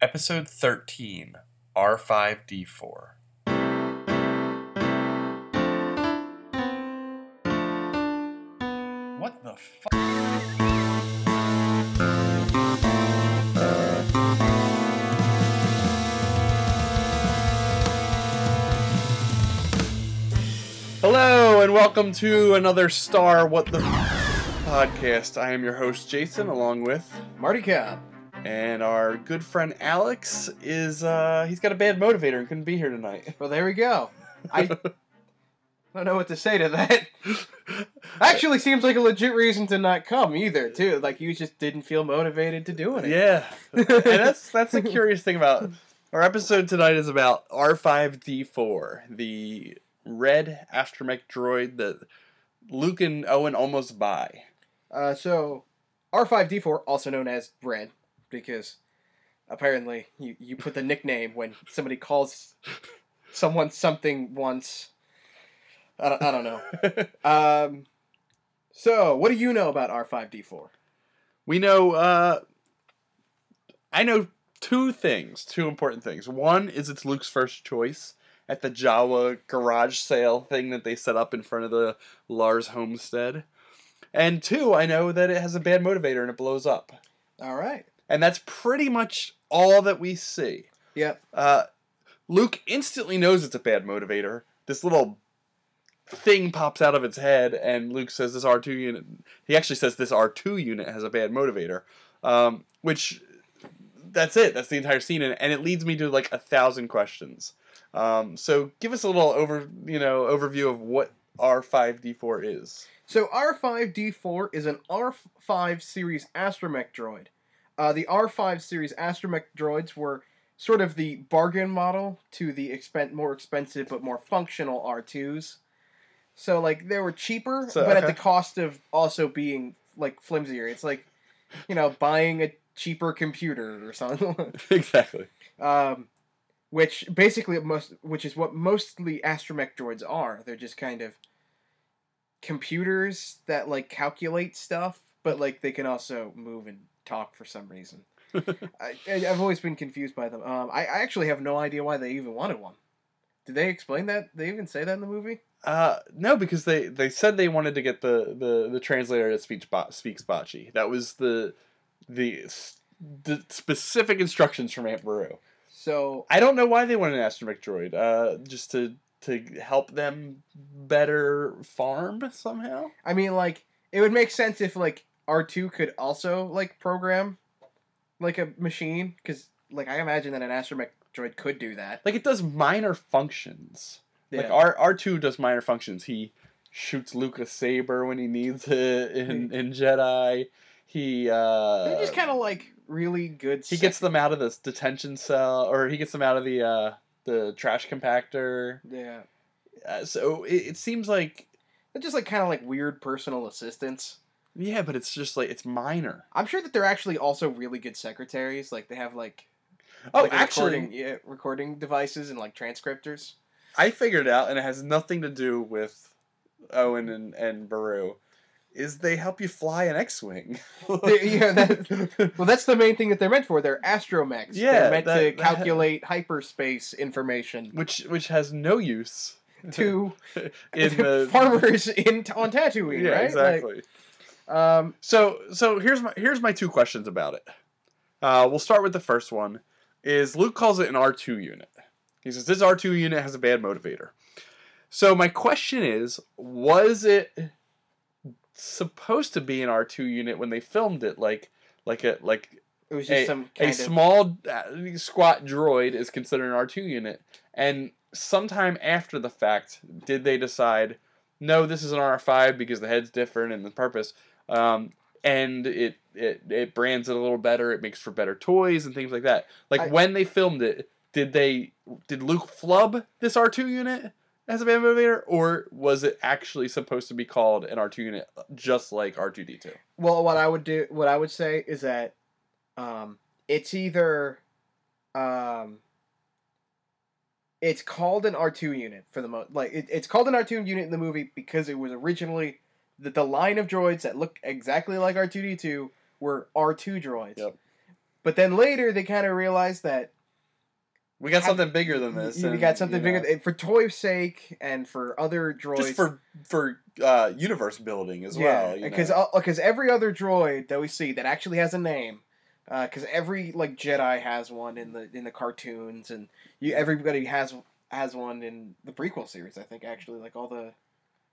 Episode 13 R5D4. What the fuck? Hello, and welcome to another Star What the F- podcast. I am your host, Jason, along with. Marty Cobb. And our good friend Alex is uh he's got a bad motivator and couldn't be here tonight. Well, there we go. I don't know what to say to that. Actually, seems like a legit reason to not come either, too. Like you just didn't feel motivated to do it. yeah. and that's that's the curious thing about our episode tonight is about R5D4, the red astromech droid that Luke and Owen almost buy. Uh, so, R5D4, also known as Red, because apparently you, you put the nickname when somebody calls someone something once. I don't, I don't know. Um, so, what do you know about R5D4? we know uh I know two things, two important things. One is it's Luke's first choice at the Jawa garage sale thing that they set up in front of the Lars homestead. And two, I know that it has a bad motivator and it blows up. All right. And that's pretty much all that we see. Yep. Uh, Luke instantly knows it's a bad motivator. This little thing pops out of its head, and Luke says this R2 unit. He actually says this R2 unit has a bad motivator, um, which that's it. That's the entire scene, and, and it leads me to like a thousand questions. Um, so give us a little over, you know, overview of what R5D4 is. So R5D4 is an R5 series astromech droid. Uh, the R5 series astromech droids were sort of the bargain model to the expen- more expensive but more functional R2s. So like they were cheaper, So, but at the cost of also being like flimsier. It's like you know buying a cheaper computer or something. exactly. um, which basically most which is what mostly astromech droids are. They're just kind of computers that like calculate stuff, but like they can also move and talk for some reason. I, I've always been confused by them. Um, I, I actually have no idea why they even wanted one. Did they explain that? They even say that in the movie? Uh, no, because they, they said they wanted to get the, the, the translator that speaks ba- speaks Bocce. That was the the, the specific instructions from Aunt Beru. So I don't know why they wanted an astromech droid. Uh, just to to help them better farm somehow. I mean, like it would make sense if like R two could also like program like a machine, because like I imagine that an astromech droid could do that. Like it does minor functions. Yeah. Like R R two does minor functions. He shoots Luke a saber when he needs it in in Jedi. He uh, They're just kind of like really good. he gets them out of this detention cell, or he gets them out of the uh, the trash compactor. yeah. Uh, so it, it seems like They're just like kind of like weird personal assistants. Yeah, but it's just like it's minor. I'm sure that they're actually also really good secretaries. Like they have like Oh, like, actually, recording, yeah, recording devices and like transcripters. I figured it out, and it has nothing to do with Owen and and Beru. Is they help you fly an X-wing? Yeah, that- Well, that's the main thing that they're meant for. They're astromechs. Yeah, they're meant that- to that- calculate hyperspace information which which has no use to in the farmers in on Tatooine. yeah right? exactly. Like, um, So so here's my here's my two questions about it. Uh, we'll start with the first one. Is Luke calls it an R two unit? He says this R two unit has a bad motivator. So my question is, was it supposed to be an R two unit when they filmed it? Like like a like it was just a, some a of small uh, squat droid is considered an R two unit, and sometime after the fact, did they decide, no, this is an R five because the head's different and the purpose, um, and it, it it brands it a little better, it makes for better toys and things like that. Like I- when they filmed it, did they did Luke flub this R two unit? As a motivator, or was it actually supposed to be called an R two unit, just like R two D two? Well, what I would do, what I would say is that, um, it's either, um, it's called an R two unit for the most, like it, it's called an R two unit in the movie because it was originally the, the line of droids that look exactly like R two D two were R two droids. Yep. But then later they kind of realized that We got something bigger than this. We and, got something you know, bigger for toy's sake and for other droids. just for for uh, universe building as well. you because because every other droid that we see that actually has a name, because every like Jedi has one in the in the cartoons, and you everybody has has one in the prequel series. I think actually like all the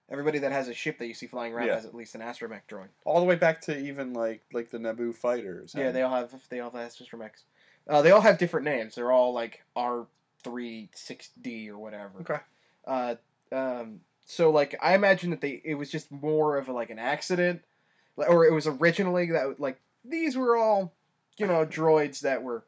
everybody that has a ship that you see flying around Yeah. has at least an astromech droid. all the way back to even like like the Naboo fighters. Yeah, they all have they all have astromechs. Uh, they all have different names. They're all like R three six D or whatever. Okay. Uh, um, so like I imagine that they it was just more of a, like an accident, Like, or it was originally that like these were all you know droids that were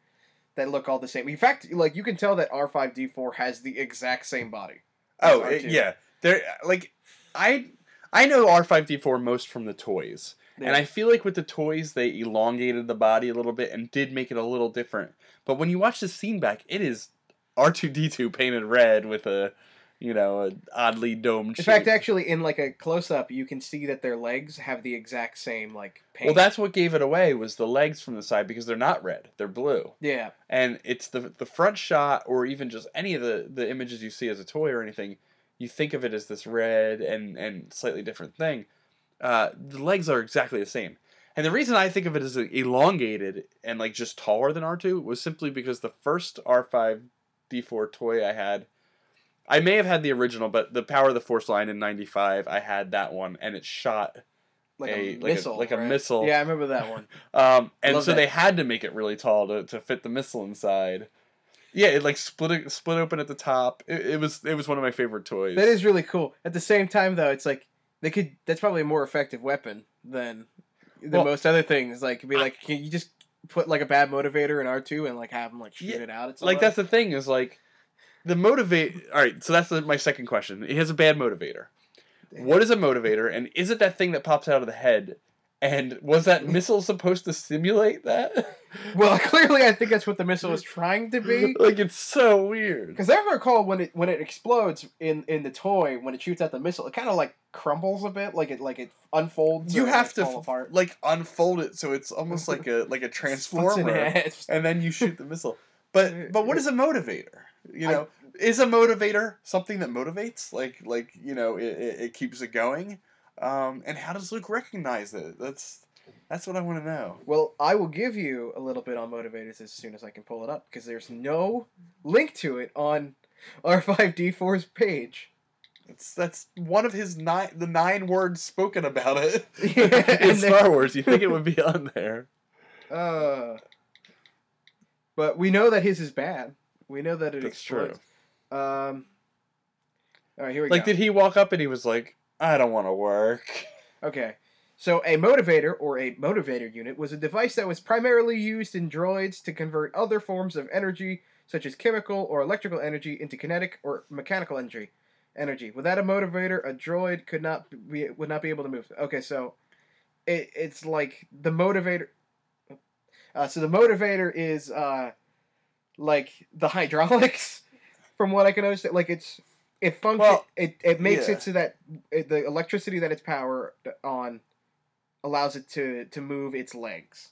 that look all the same. In fact, like you can tell that R five D four has the exact same body. Oh R2. it- yeah, they're like I I know R five D four most from the toys, and I feel like with the toys they elongated the body a little bit and did make it a little different. But when you watch the scene back, it is R two D two painted red with a you know a oddly domed. in shape. fact, actually, in like a close up, you can see that their legs have the exact same like paint. well, that's what gave it away was the legs from the side because they're not red, they're blue. yeah. and it's the the front shot or even just any of the the images you see as a toy or anything you think of it as this red and and slightly different thing uh, the legs are exactly the same and the reason i think of it as elongated and like just taller than r2 was simply because the first r5 d4 toy i had i may have had the original but the power of the force line in 95 i had that one and it shot Like A- a, like a- missile, like a right? missile. Yeah, I remember that one. um, and Love so that. they had to make it really tall to, to fit the missile inside. Yeah, it like split split open at the top. It, it was it was one of my favorite toys. That is really cool. At the same time, though, it's like they could. That's probably a more effective weapon than than Well, most other things. Like, be like, can you just put like a bad motivator in R two and like have them like shoot Yeah, it out? At like that's the thing is like the motivate. All right, so that's the, my second question. It has a bad motivator. What is a motivator, and is it that thing that pops out of the head? And was that missile supposed to simulate that? Well, clearly, I think that's what the missile is trying to be. like it's so weird. Because I recall when it when it explodes in in the toy when it shoots out the missile, it kind of like crumbles a bit, like it like it unfolds. You have to fall apart. like unfold it so it's almost like a like a transformer. and then you shoot the missile. But but what is a motivator? You I- know, is a motivator something that motivates? Like like you know, it, it, it keeps it going. Um, and how does Luke recognize it? That's that's what I want to know. Well, I will give you a little bit on motivators as soon as I can pull it up because there's no link to it on R5D4's page. It's that's one of his nine the nine words spoken about it Yeah, in Star Wars. You think it would be on there? Uh, but we know that his is bad. We know that it That's true. Um, all right, here we Like, go. did he walk up and he was like, "I don't want to work." Okay. So a motivator or a motivator unit was a device that was primarily used in droids to convert other forms of energy such as chemical or electrical energy into kinetic or mechanical energy. Energy. Without a motivator, a droid could not be would not be able to move. Okay, so it, it's like the motivator uh, so the motivator is uh like the hydraulics from what I can understand like it's it function Well, it, it makes yeah. it so that it, the electricity that it's power on allows it to to move its legs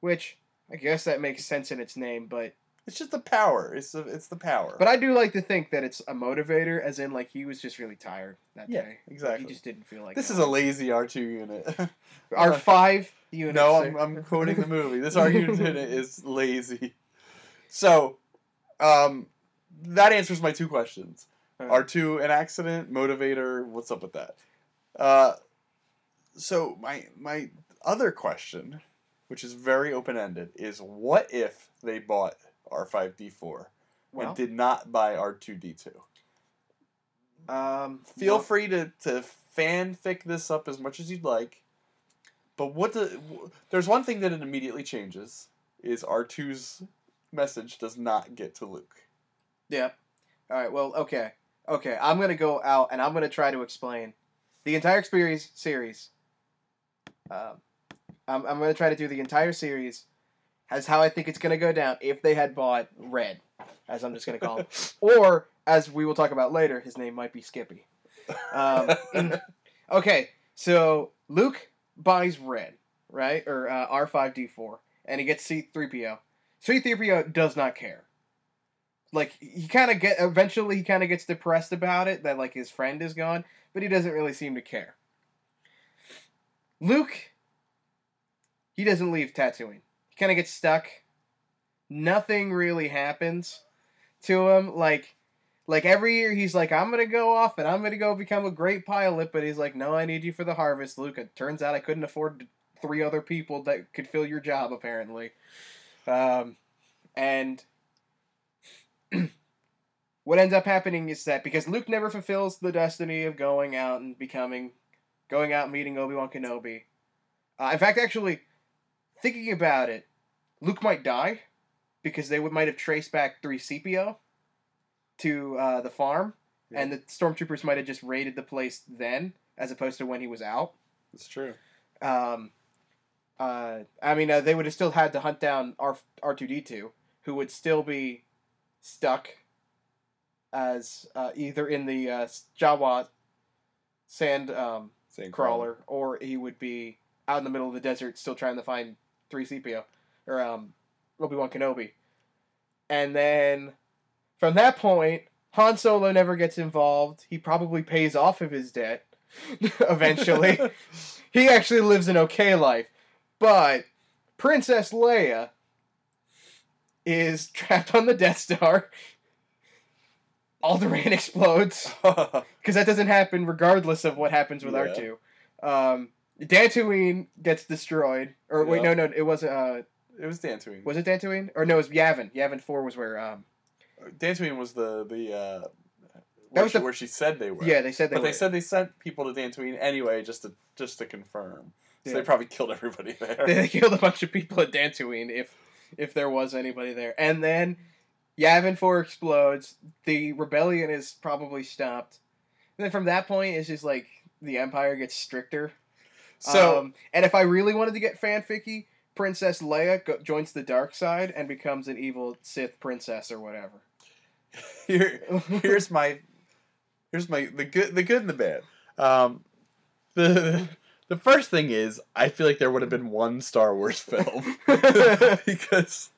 which i guess that makes sense in its name but It's just the power. It's the it's the power. but i do like to think that it's a motivator as in like he was just really tired that Yeah, day exactly. he just didn't feel like it. this is a lazy R two unit. our five units no, I'm, I'm quoting the movie. This R unit is lazy. So, um, that answers my two questions. Uh, R two an accident motivator. What's up with that? Uh, so my my other question, which is very open ended, is what if they bought R five D four well, and did not buy R two D two? um Feel well, free to to fanfic this up as much as you'd like. But what the there's one thing that it immediately changes is R2's message does not get to Luke. Yeah. All right. Well, okay. Okay. I'm gonna go out and I'm gonna try to explain the entire experience Series. Um, I'm I'm gonna try to do the entire series as how I think it's gonna go down if they had bought Red, as I'm just gonna call him, or as we will talk about later, his name might be Skippy. Um, okay. So Luke buys Red, right, or uh, R5D4, and he gets C three PO. C three PO does not care. Like he kind of get eventually he kind of gets depressed about it that like his friend is gone, but he doesn't really seem to care. Luke, he doesn't leave Tatooine. He kind of gets stuck. Nothing really happens to him. Like, like every year he's like, I'm gonna go off and I'm gonna go become a great pilot, but he's like, No, I need you for the harvest, Luke. It turns out I couldn't afford three other people that could fill your job, apparently. Um, and what ends up happening is that because Luke never fulfills the destiny of going out and becoming, going out and meeting Obi Wan Kenobi. Uh, in fact, actually, thinking about it, Luke might die because they would might have traced back three CPO to uh, the farm, Yeah. and the stormtroopers might have just raided the place then, as opposed to when he was out. It's true. Um, uh, I mean, uh, they would have still had to hunt down R R two D two, who would still be stuck as uh, either in the uh, Jawa sand um, Same crawler, or he would be out in the middle of the desert, still trying to find three CPO or um, Obi Wan Kenobi. And then from that point, Han Solo never gets involved. He probably pays off of his debt eventually. he actually lives an okay life. But Princess Leia is trapped on the Death Star. Alderaan explodes because that doesn't happen regardless of what happens with Yeah. R two. Um, Dantooine gets destroyed, or wait, no, no, it wasn't. Uh, it was Dantooine. was it Dantooine? Or no, it was Yavin. Yavin four was where. Um, Dantooine was the the uh, That where, was she, the- where she said they were. yeah, they said they but were. they said they sent people to Dantooine anyway, just to just to confirm. So Yeah. they probably killed everybody there. they killed a bunch of people at Dantooine if if there was anybody there. And then Yavin 4 explodes. The rebellion is probably stopped. And then from that point, it's just like the Empire gets stricter. so um, and if I really wanted to get fanficky, Princess Leia go- joins the dark side and becomes an evil Sith princess or whatever. here here's my here's my the good the good and the bad. Um, the the first thing is I feel like there would have been one Star Wars film because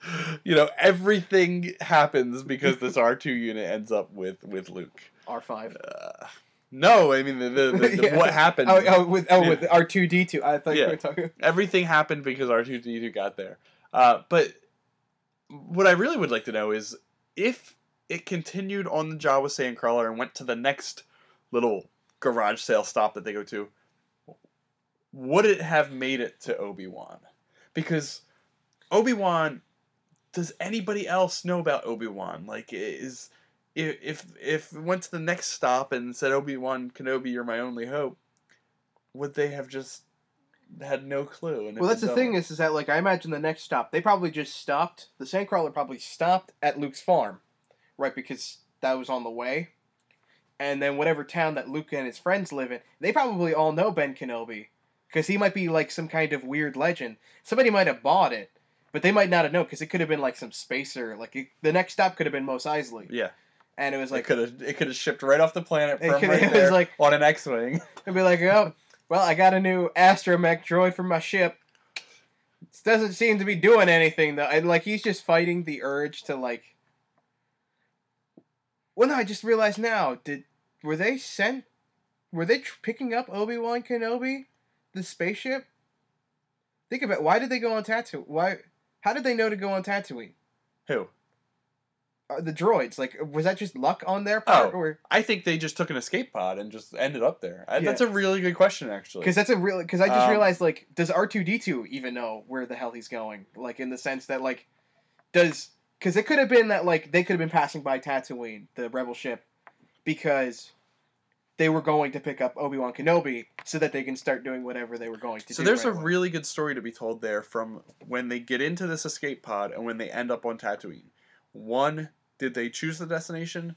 you know everything happens because this R two unit ends up with with Luke. R5. Uh, no, I mean the, the, the, the- Yeah. what happened. Oh, oh, with, oh, with R2D2. I thought you Yeah. were talking. everything happened because R two D two got there. Uh, but what I really would like to know is if it continued on the Jawa Sandcrawler and went to the next little garage sale stop that they go to, would it have made it to Obi Wan? Because Obi Wan, does anybody else know about Obi Wan? Like, is if if if it went to the next stop and said Obi Wan Kenobi, you're my only hope, would they have just had no clue? And Well, that's the thing is, is that like I imagine the next stop, they probably just stopped. The Sandcrawler probably stopped at Luke's farm, right? Because that was on the way. And then whatever town that Luke and his friends live in, they probably all know Ben Kenobi, because he might be like some kind of weird legend. Somebody might have bought it, but they might not have known because it could have been like some spacer. Like it, the next stop could have been Mos Eisley, yeah, and it was like it could have it could have shipped right off the planet It from right it was there like- on an X-wing. It'd be like, oh, well, I got a new astromech droid for my ship. This doesn't seem to be doing anything though. And like he's just fighting the urge to like. Well, no, I just realized now. Did were they sent? Were they tr- picking up Obi Wan Kenobi, the spaceship? Think about it. why did they go on Tatooine? Why? How did they know to go on Tatooine? Who? Uh, the droids, like, was that just luck on their part, Oh. or I think they just took an escape pod and just ended up there. I, Yeah. That's a really good question, actually. Because that's a real. Because I just Um, realized, like, does R two D two even know where the hell he's going? Like, in the sense that, like, does because it could have been that like they could have been passing by Tatooine, the rebel ship, because they were going to pick up Obi Wan Kenobi so that they can start doing whatever they were going to So do. So there's right a away. really good story to be told there from when they get into this escape pod and when they end up on Tatooine. One, did they choose the destination?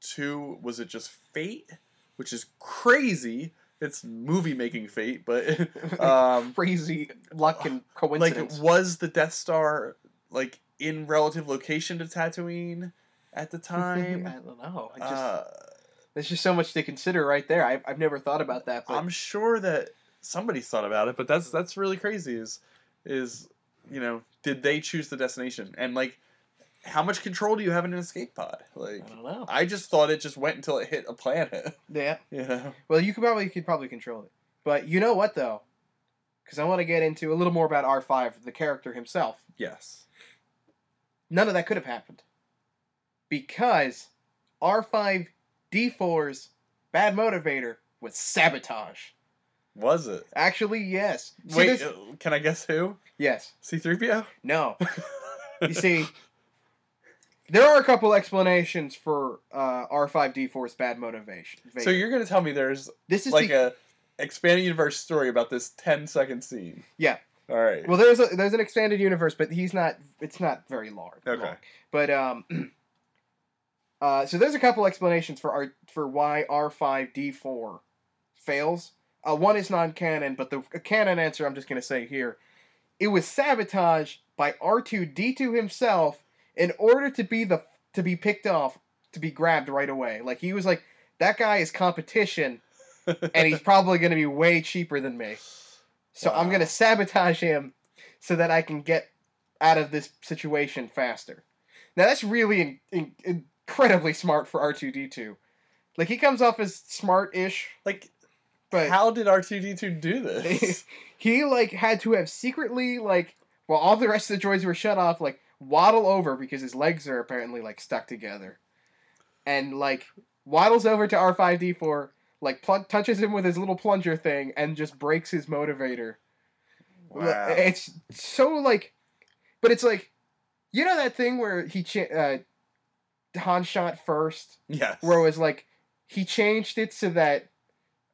Two, was it just fate? Which is crazy. It's movie making fate, but um, crazy luck and coincidence. like was the Death Star like in relative location to Tatooine at the time? I don't know. I just, uh, there's just so much to consider right there. I've, I've never thought about that. But I'm sure that somebody's thought about it, but that's mm. that's really crazy. Is is you know, did they choose the destination? And like, how much control do you have in an escape pod? Like, I don't know. I just thought it just went until it hit a planet. Yeah. You know. Well, you could probably you could probably control it. But you know what though? Because I want to get into a little more about R five, the character himself. Yes. None of that could have happened because R five D 4s bad motivator was sabotage. Was it? Actually, yes. See, Wait, uh, can I guess who? yes. C three PO. No. You see, there are a couple explanations for uh, R5D4's bad motivation. So you're gonna tell me there's this is like the, a expanded universe story about this 10 second scene. Yeah. All right. well, there's a there's an expanded universe, but he's not. It's not very large. Okay. long. But um, uh, so there's a couple explanations for R for why R5D4 fails. Uh, one is non-canon, but the canon answer I'm just gonna say here, it was sabotage by R2D2 himself in order to be the to be picked off to be grabbed right away. Like he was like that guy is competition, and he's probably gonna be way cheaper than me. So I'm gonna sabotage him so that I can get out of this situation faster. Now that's really in, in, incredibly smart for R2D2. Like he comes off as smart-ish, like, but how did R two D two do this? he like had to have secretly like while all the rest of the droids were shut off, like waddle over because his legs are apparently like stuck together, and like waddles over to R five D four, like pl- touches him with his little plunger thing, and just breaks his motivator. wow. It's so like, but it's like, you know that thing where he cha- uh, Han shot first, yes. where it was like he changed it so that,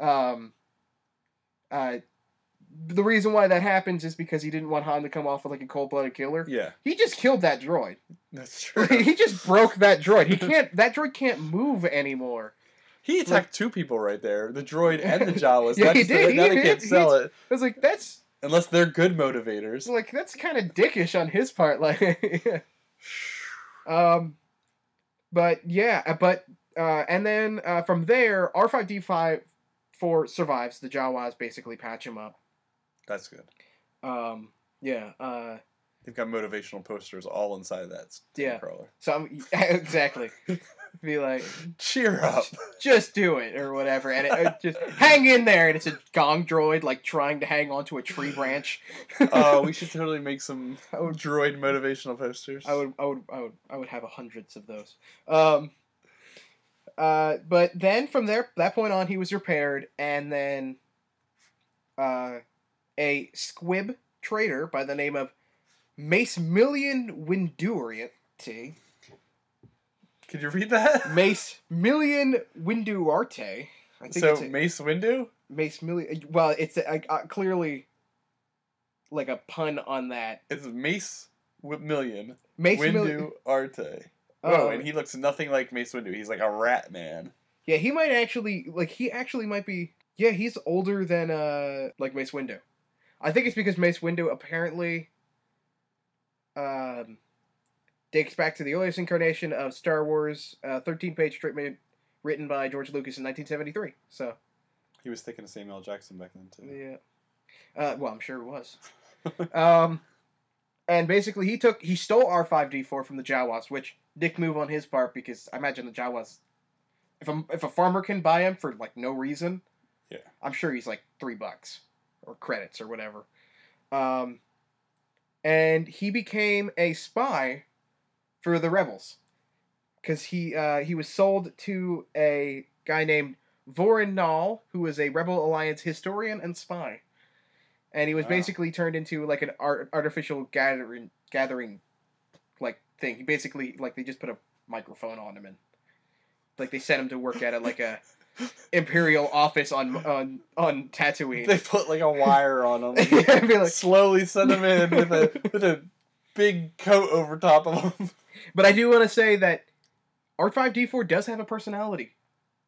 um, uh, the reason why that happens is because he didn't want Han to come off with like a cold blooded killer. Yeah, He just killed that droid. that's true. he just broke that droid. He can't. That droid can't move anymore. He attacked two people right there, the droid and the Jawas. Yeah, he That's the- did, he Now they did. can't He- sell it I was like, that's unless they're good motivators. like that's kind of dickish on his part. Like, um, but yeah, uh, but uh, and then uh, from there, R five D five four survives. The Jawas basically patch him up. That's good. Um, yeah. Uh, They've got motivational posters all inside of that Yeah. crawler. so I'm exactly be like, Cheer up. just do it or whatever, and it, it just hang in there. And it's a gong droid like trying to hang onto a tree branch. Oh, we should totally make some would- droid motivational posters. I would, I would, I would, I would have hundreds of those. Um, uh, but then from there, that point on, he was repaired, and then, uh, a squib trader by the name of Mace Million Winduarte, Could you read that? Mace Million Winduarte. I think So it's a, Mace Windu. Mace Million. Well, it's a, uh, clearly like a pun on that. It's Mace Wi- Million. Mace Windu Million. Arte. Oh, Oh, and he looks nothing like Mace Windu. He's like a rat man. Yeah, he might actually like he actually might be yeah, he's older than uh like Mace Windu. I think it's because Mace Windu apparently um dates back to the earliest incarnation of Star Wars, uh, 13-page treatment written by George Lucas in 1973. So, He was thinking of Samuel. Jackson back then too. yeah. Uh, well, I'm sure it was. um, and basically, he took he stole R5D4 from the Jawas, which dick move on his part because I imagine the Jawas, if a if a farmer can buy him for like no reason, Yeah. I'm sure he's like three bucks or credits or whatever. Um, and he became a spy for the rebels because he uh, he was sold to a guy named Vorin Nall, who was a Rebel Alliance historian and spy, and he was Wow. basically turned into like an art- artificial gathering gathering like thing. He basically like they just put a microphone on him and like they sent him to work at a, like a imperial office on on on Tatooine. They put like a wire on him. Yeah, like- slowly send him in with a with a big coat over top of him. But I do want to say that R5D4 does have a personality.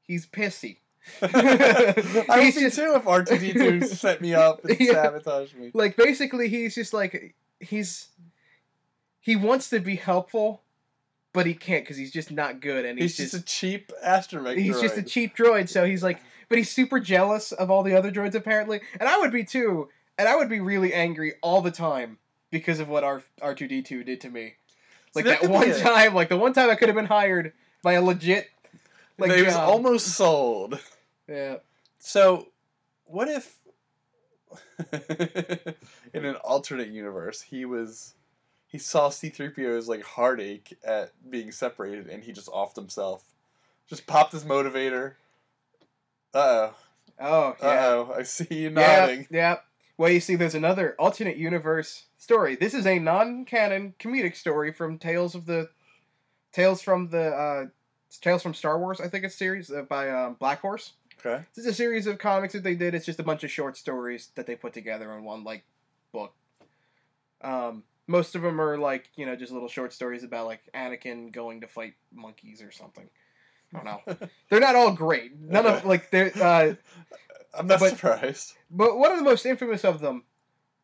He's pissy. I would He's be just- too if R two D two set me up and Yeah. sabotage me. Like basically he's just like he's he wants to be helpful, but he can't because he's just not good and He's he's, just, just, a cheap astromech he's just a cheap droid. So he's like, but he's super jealous of all the other droids apparently, and I would be too. And I would be really angry all the time because of what R R two D two did to me. Like that that, one time, like the one time I could have been hired by a legit. Like was almost sold. Yeah. So, what if in an alternate universe he was he saw C3PO's like heartache at being separated and he just offed himself. Just popped his motivator. Uh Oh oh. Uh yeah. oh. I see you nodding. Yeah. Well, you see, there's another alternate universe story. This is a non-canon comedic story from Tales of the, Tales from the, uh, Tales from Star Wars. I think it's series uh, by um, Black Horse. Okay. This is a series of comics that they did. It's just a bunch of short stories that they put together in one like book. Um, most of them are like you know just little short stories about like Anakin going to fight monkeys or something. I don't know. They're not all great. None of like they're. Uh, I'm not but- surprised. but one of the most infamous of them,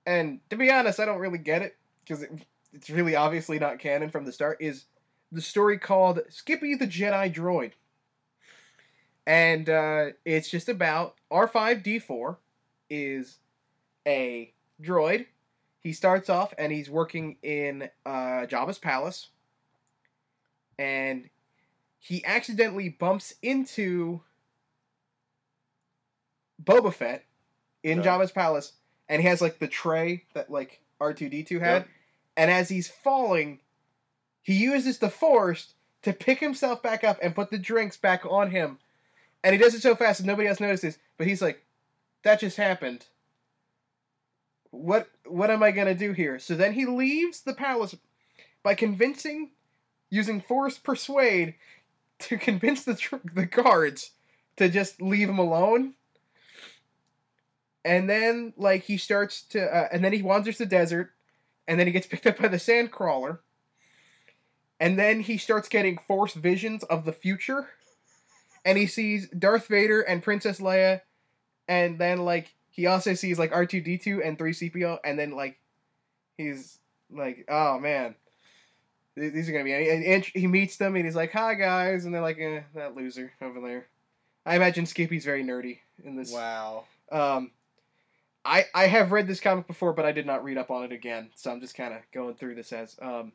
and to be honest, I don't really get it because it, it's really obviously not canon from the start. Is the story called Skippy the Jedi Droid, and uh, it's just about R five D four is a droid. He starts off and he's working in uh, Jabba's palace, and he accidentally bumps into Boba Fett in Yeah. Jabba's palace, and he has like the tray that like R two D two had, Yep. and as he's falling, he uses the Force to pick himself back up and put the drinks back on him, and he does it so fast that nobody else notices. But he's like, "That just happened. What what am I gonna do here?" So then he leaves the palace by convincing, using Force persuade, to convince the tr- the guards to just leave him alone and then like he starts to uh, and then he wanders the desert and then he gets picked up by the sand crawler. And then he starts getting force visions of the future. And he sees darth vader and princess leia and then like he also sees like r2d2 and 3cpo and then like he's like oh man. These are gonna be and, and he meets them and he's like hi guys and they're like eh, that loser over there. I imagine skippy's very nerdy in this. Wow. um, I I have read this comic before, but I did not read up on it again, so I'm just kind of going through this as um.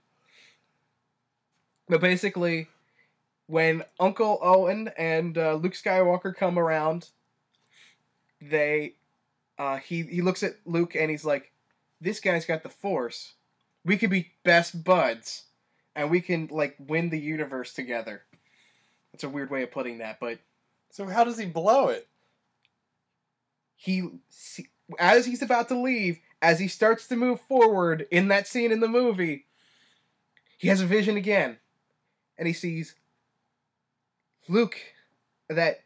But basically, when Uncle Owen and uh, Luke Skywalker come around, they, uh, he he looks at Luke and he's like, "This guy's got the Force. We could be best buds, and we can like win the universe together." That's a weird way of putting that, but So how does he blow it? he see- as he's about to leave as he starts to move forward in that scene in the movie he has a vision again. And he sees luke that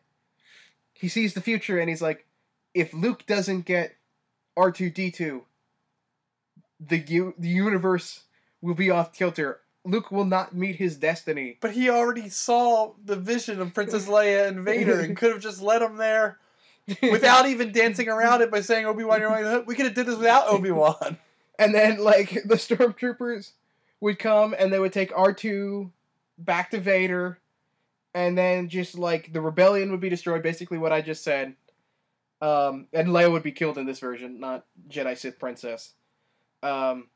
he sees the future and he's like if luke doesn't get r2d2 the, u- the universe will be off kilter. Luke will not meet his destiny. But he already saw the vision of Princess Leia and Vader and could have just led him there without even dancing around it by saying Obi Wan, you're the hook. We could have did this without Obi Wan. And then like the stormtroopers would come and they would take R2 back to Vader and then just like the rebellion would be destroyed, basically what I just said. Um, and Leia would be killed in this version, not Jedi Sith Princess. Um,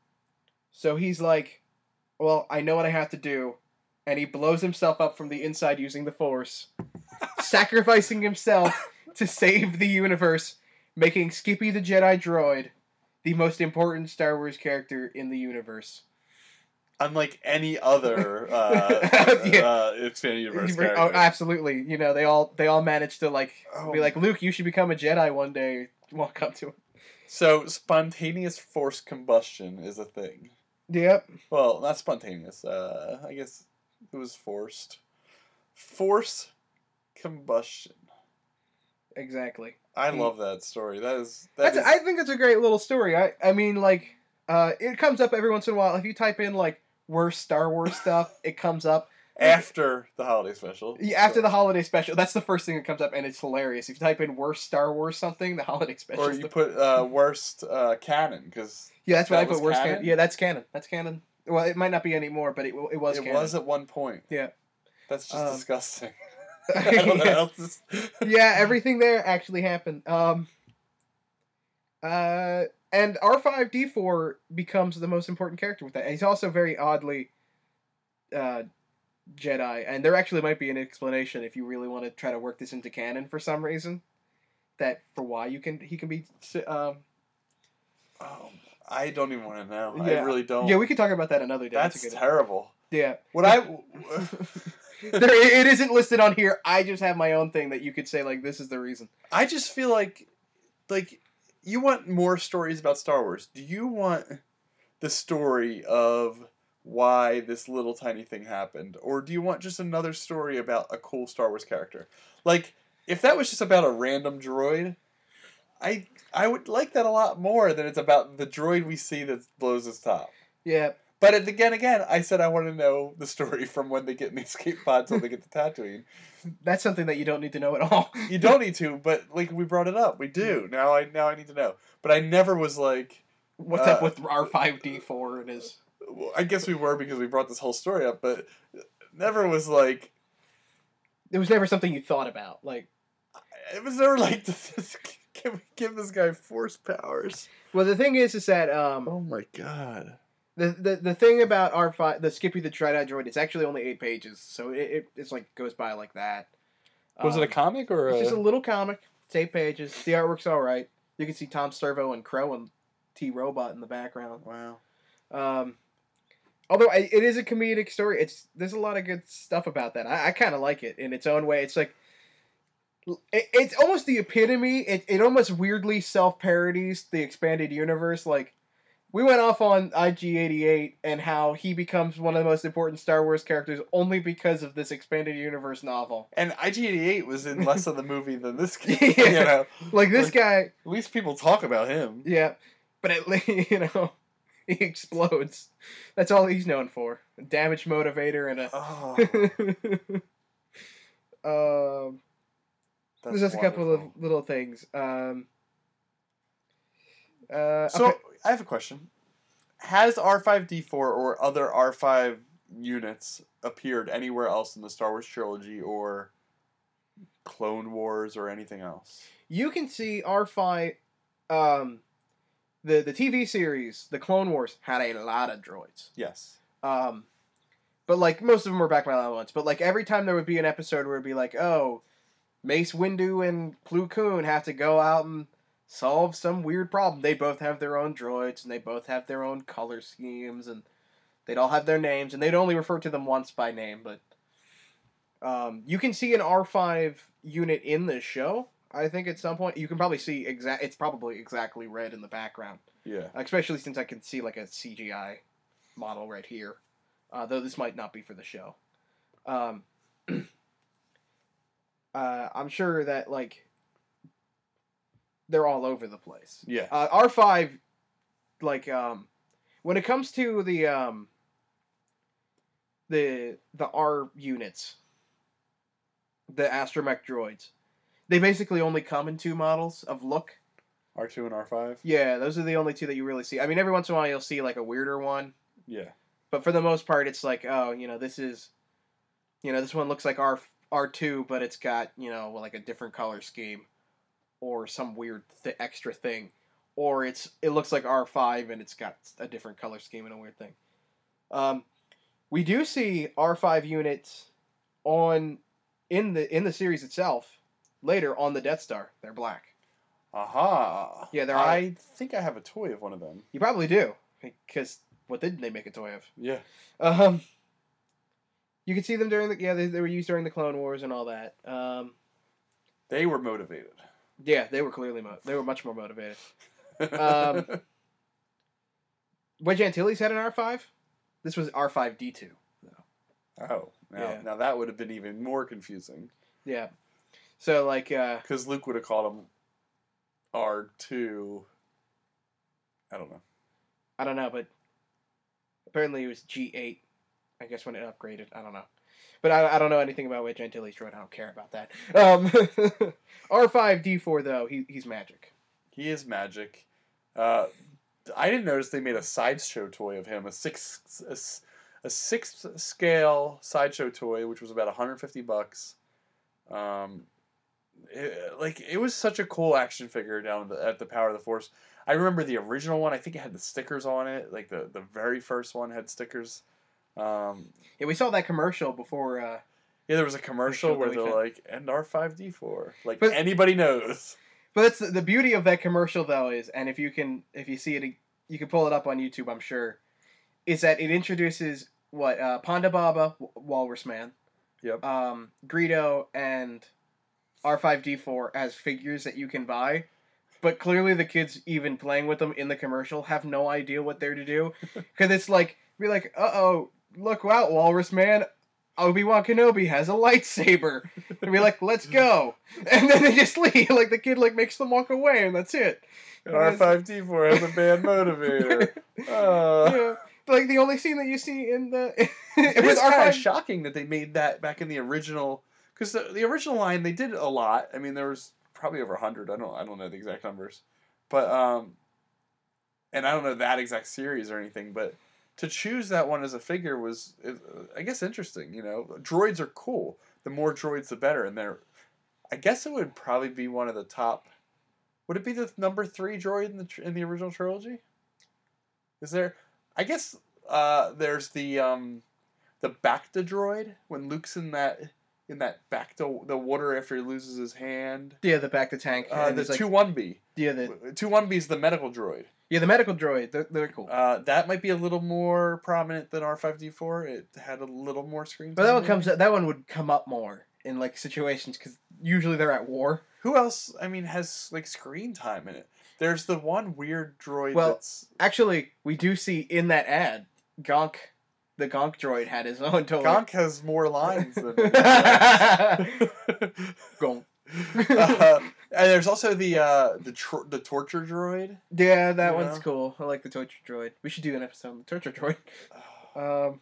so he's like, Well, I know what I have to do. And he blows himself up from the inside using the Force, sacrificing himself to save the universe, making Skippy the Jedi droid the most important Star Wars character in the universe. Unlike any other uh, Yeah. uh, expanded universe Oh, character. absolutely. You know, they all they all managed to like Oh. be like, Luke, you should become a Jedi one day. Walk up to him. So spontaneous force combustion is a thing. Yep. Well, not spontaneous. Uh, I guess it was forced. Force combustion. Exactly. I He- love that story. That is that That's is- I think it's a great little story. I I mean like uh it comes up every once in a while. If you type in like worst Star Wars stuff, it comes up. after the holiday special. Yeah, After So- the holiday special, that's the first thing that comes up, and it's hilarious. If you type in worst Star Wars something, the holiday special. or you the- put uh, worst uh, canon because yeah, that's what that I put worst canon? canon. Yeah, that's canon. That's canon. Well, it might not be anymore, but it it was it canon. was at one point. Yeah. That's just Um, disgusting. I don't know Yeah. how else to- yeah, everything there actually happened. Um, uh, and R five D four becomes the most important character with that. And he's also very oddly uh, Jedi, and there actually might be an explanation if you really want to try to work this into canon for some reason. That for why you can he can be um, Oh, I don't even want to know. I really don't. yeah we could talk about that another day. That's good terrible. yeah. What I there, it isn't listed on here. I just have my own thing that you could say like this is the reason. I just feel like like you want more stories about Star Wars. Do you want the story of why this little tiny thing happened or do you want just another story about a cool Star Wars character? Like if that was just about a random droid, I I would like that a lot more than it's about the droid we see that blows his top. Yeah, But again, again, I said I want to know the story from when they get in the escape pod till they get to Tatooine. that's something that you don't need to know at all. You don't need to, but like we brought it up, we do. Now I now I need to know. But I never was like, What's Uh, up with R five D four and his? well, I guess we were because we brought this whole story up, but never was like It was never something you thought about. Like, it was never like can we give this guy force powers? well, the thing is, is that um, Oh my god. The the, the thing about R five, the Skippy the Jedi droid, it's actually only eight pages, so it, it it's like goes by like that. Was it a Um, comic or It's a? just a little comic. It's eight pages. The artwork's all right. You can see Tom Servo and Crow and T Robot in the background. wow. Um, although I, it is a comedic story, it's there's a lot of good stuff about that. I, I kind of like it in its own way. It's like it, it's almost the epitome. It it almost weirdly self parodies the expanded universe. Like we went off on IG88 and how he becomes one of the most important Star Wars characters only because of this expanded universe novel. And IG88 was in less of the movie than this guy. Yeah. You know, Like this Like- guy, at least people talk about him. yeah, but at least you know he explodes. That's all he's known for. A damage motivator and a Oh, um, that's there's just a couple of little things. Um, uh, So okay. I have a question: Has R five D four or other R five units appeared anywhere else in the Star Wars trilogy or Clone Wars or anything else? you can see R five, um, the the TV series, the Clone Wars had a lot of droids. Yes. Um, but like most of them were back by ones. But like every time there would be an episode where it'd be like, oh, Mace Windu and Plo Koon have to go out and solve some weird problem. They both have their own droids and they both have their own color schemes and they'd all have their names and they'd only refer to them once by name. But um, you can see an R five unit in the show. I think at some point you can probably see exact. It's probably exactly red in the background Yeah. especially since I can see like a CGI model right here. Uh, though this might not be for the show. Um, uh, I'm sure that like they're all over the place. Yeah. Uh, R five, like um, when it comes to the um, the the R units, the astromech droids, they basically only come in two models of look. R two and R five. Yeah, those are the only two that you really see. I mean, every once in a while you'll see like a weirder one, Yeah. but for the most part, it's like, oh, you know, this is, you know, this one looks like R R two, but it's got you know like a different color scheme, or some weird th- extra thing, or it's it looks like R five and it's got a different color scheme and a weird thing. Um, we do see R five units on in the in the series itself later on the Death Star. They're black. Aha. Yeah, they're I think I have a toy of one of them. You probably do because what didn't they make a toy of? Yeah. Um, you can see them during the yeah they, they were used during the Clone Wars and all that. Um, They were motivated. Yeah, they were clearly mo- they were much more motivated. Um, Wedge Antilles had an R five. This was R five D two. oh. Now, Yeah. now that would have been even more confusing Yeah, so like uh, because Luke would have called him R two. I don't know. I don't know, but apparently it was G eight. I guess when it upgraded, I don't know. But I, I don't know anything about Wedge Antilles droid. I don't care about that. Um, R five D four though he he's magic. He is magic. Uh, I didn't notice they made a sideshow toy of him, a six a, a six scale sideshow toy, which was about 150 bucks. Um, it- like it was such a cool action figure down at the, at the Power of the Force. I remember the original one. I think it had the stickers on it. Like the the very first one had stickers. Um, Yeah, we saw that commercial before. Uh, yeah, there was a commercial where they're like, "And R five D 4 like But- anybody knows. but that's the, the beauty of that commercial, though, is and if you can if you see it, you can pull it up on YouTube. I'm sure, is that it introduces what uh, Ponda Baba, W- Walrus Man, Yep. um, Greedo, and R5D4 as figures that you can buy. But clearly, the kids even playing with them in the commercial have no idea what they're to do, because it's like be like, uh oh, look out, Walrus Man. Obi Wan Kenobi has a lightsaber, and be like, "Let's go," and then they just leave. Like the kid like makes them walk away, and that's it. And R five D 4 has a bad motivator. Uh, yeah, like the only scene that you see in the it was kind R5 of shocking that they made that back in the original because the, the original line they did a lot. I mean, there was probably over hundred. I don't I don't know the exact numbers, but um, and I don't know that exact series or anything. But to choose that one as a figure was, uh, I guess, interesting. You know, droids are cool. The more droids, the better. And they're, I guess it would probably be one of the top. Would it be the number three droid in the in the original trilogy? Is there? I guess uh, there's the um, the Bacta droid when Luke's in that in that Bacta the water after he loses his hand. yeah the Bacta tank. Uh, the two one B. yeah the Two one B is the medical droid. Yeah the medical droid. They're, they're cool. Uh, that might be a little more prominent than R five D four. It had a little more screen. Time. But that one comes that one would come up more in like situations because usually they're at war. Who else? I mean, has like screen time in it? There's the one weird droid Well, that's Actually, we do see in that ad, Gonk, the Gonk droid had his own toy. Gonk has more lines than. Gonk. uh, and there's also the uh, the tr- the torture droid. Yeah, that You one's know? cool. I like the torture droid. We should do an episode on the torture droid. Um,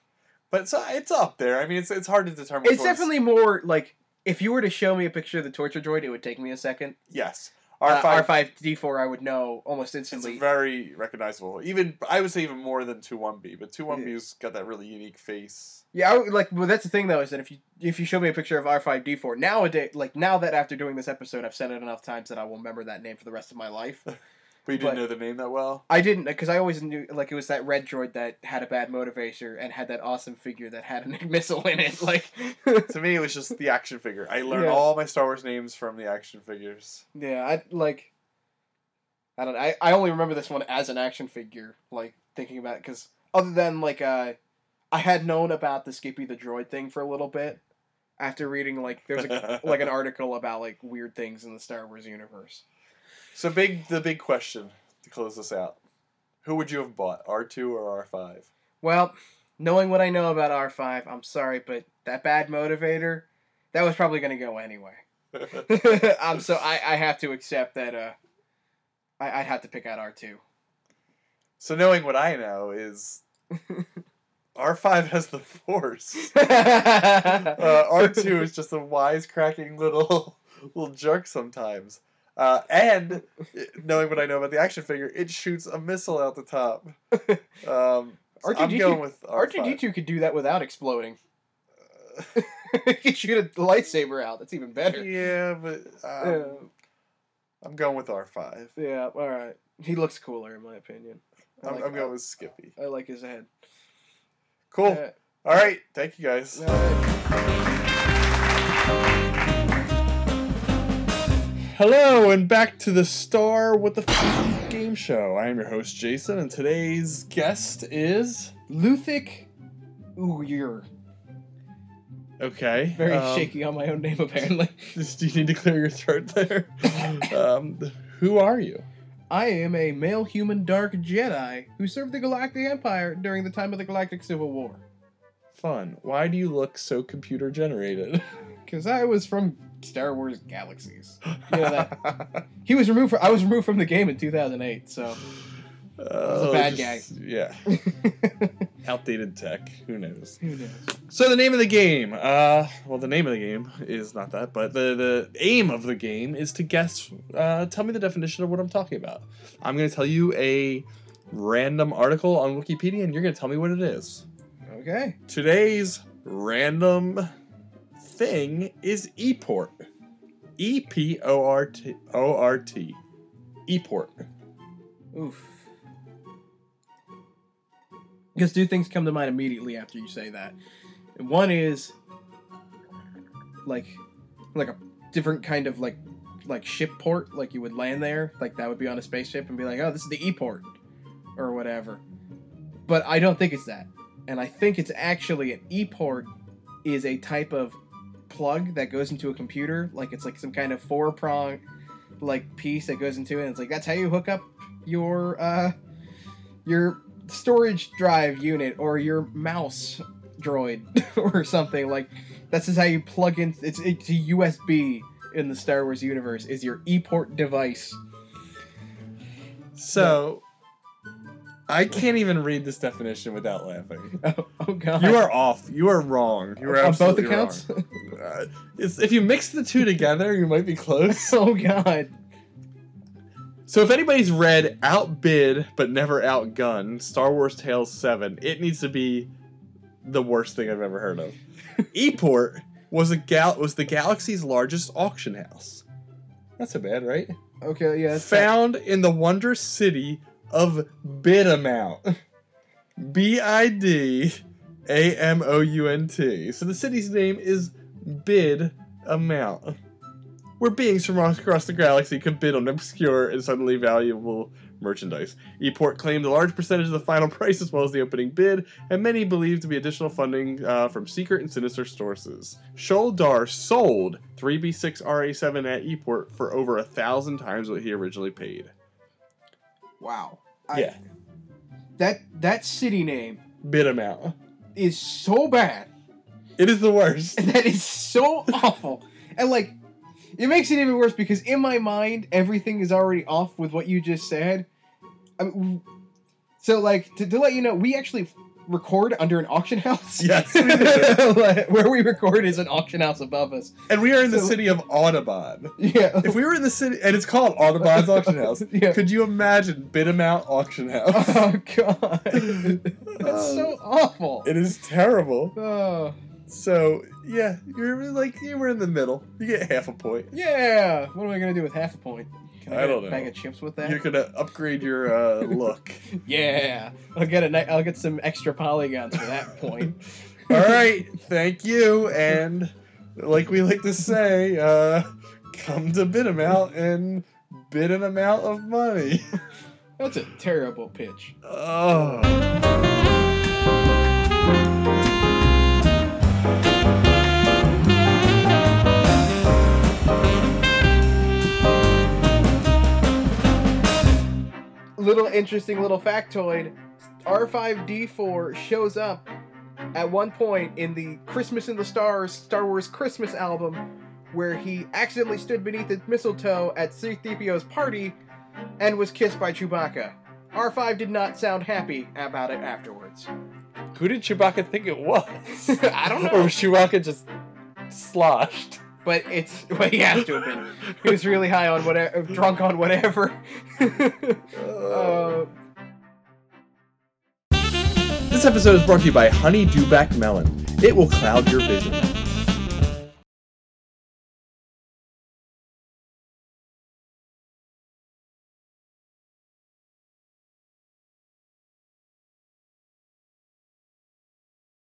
But it's it's up there. I mean, it's it's hard to determine. it's definitely more like if you were to show me a picture of the torture droid, it would take me a second. yes. R R five. five D four, I would know almost It's instantly. very recognizable. Even I would say even more than two one B, but two one B's got that really unique face. Yeah, I would, like well, that's the thing though is that if you if you show me a picture of R five D four nowadays, like now that after doing this episode, I've said it enough times that I will remember that name for the rest of my life. But you didn't But- know the name that well. I didn't because I always knew like it was that red droid that had a bad motivator and had that awesome figure that had a missile in it. Like, to me, it was just the action figure. I learned Yeah. all my Star Wars names from the action figures. yeah, I like. I don't. I I only remember this one as an action figure. Like thinking about it because other than like uh, I had known about the Skippy the droid thing for a little bit after reading like there's a, like an article about like weird things in the Star Wars universe. So big, the big question to close this out: Who would you have bought, R two or R five? Well, knowing what I know about R five, I'm sorry, but that bad motivator, that was probably gonna go anyway. um, so I, I have to accept that. Uh, I, I'd have to pick out R two. so knowing what I know is R five has the Force. Uh, uh, R two is just a wisecracking little little jerk sometimes. Uh, and knowing what I know about the action figure, it shoots a missile out the top. Um, so I'm R2D2 going with R R two D two could do that without exploding. he could shoot a lightsaber out. That's even better. Yeah, but um, Yeah. I'm going with R five. Yeah. All right. He looks cooler in my opinion. I I'm, like, I'm going with Skippy. I, like his head. Cool. Yeah. All right. Thank you guys. Hello, and back to the Star with the F- Game Show. I am your host, Jason, and today's guest is. Luthic Uyur. Okay. Very um, shaky on my own name, apparently. Do you need to clear your throat there? um, who are you? I am a male human dark Jedi who served the Galactic Empire during the time of the Galactic Civil War. Fun. Why do you look so computer generated? Because I was from Star Wars Galaxies. You know that. He was removed. From, I was removed from the game in 2008. So Oh, bad just- Yeah. Outdated tech. Who knows? who knows? So the name of the game, uh, well, the name of the game is not that, but the the aim of the game is to guess. Uh, tell me the definition of what I'm talking about. I'm going to tell you a random article on Wikipedia, and you're going to tell me what it is. Okay. Today's random thing is ePort. E P O R T O R T. ePort. Oof. Because two things come to mind immediately after you say that. One is like like a different kind of like like ship port, like you would land there, like that would be on a spaceship and be like, oh, this is the E port or whatever. But I don't think it's that. And I think it's actually an E port is a type of plug that goes into a computer, like it's like some kind of four prong like piece that goes into it. And it's like that's how you hook up your uh your storage drive unit or your mouse droid or something like that's just how you plug in it's it's a USB in the Star Wars universe is your e-port device. So, I can't even read this definition without laughing. Oh, oh god. You are off. You are wrong. You are off. on both accounts? Uh, if you mix the two together, you might be close. oh god. So if anybody's read Outbid but never Outgunned, Star Wars Tales 7, it needs to be the worst thing I've ever heard of. Eport was a gal was the galaxy's largest auction house. That's so bad, right? Okay, yeah. Found in the wondrous city of Bidamount. B I D A M O U N T. So the city's name is Bid Amount. Where beings from across the galaxy can bid on obscure and suddenly valuable merchandise. Eport claimed a large percentage of the final price as well as the opening bid, and many believed to be additional funding uh, from secret and sinister sources. Sholdar sold 3B6 RA7 at Eport for over a thousand times what he originally paid. Wow. I- Yeah. That that city name Bid amount. is so bad. It is the worst. And that is so awful. And like it makes it even worse because in my mind everything is already off with what you just said. I mean, so like to, to let you know, we actually record under an auction house. Yes, we do. Like, Where we record is an auction house above us. And we are in the city of Audubon. Yeah. If we were in the city, and it's called Audubon's Auction House, yeah. could you imagine Bid amount Auction House? Oh god. That's so awful. It is terrible. Oh. So yeah, you're like you were in the middle. You get half a point. Yeah. What am I gonna do with half a point? Can I get don't a know. bag of chips with that? You're gonna upgrade your uh, look. Yeah. I'll get a ni- I'll get some extra polygons for that point. All right, thank you. And like we like to say, uh, come to bid amount and bid an amount of money. That's a terrible pitch. Oh. Little interesting little factoid. R5D4 shows up at one point in the Christmas in the Stars Star Wars Christmas album where he accidentally stood beneath the mistletoe at C-3PO's party and was kissed by Chewbacca. R5 did not sound happy about it afterwards. Who did Chewbacca think it was? I don't know. Or was Chewbacca just sloshed? But it's but he has to have been. He was really high on whatever, drunk on whatever. uh, This episode is brought to you by Honey Dewback Melon. It will cloud your vision.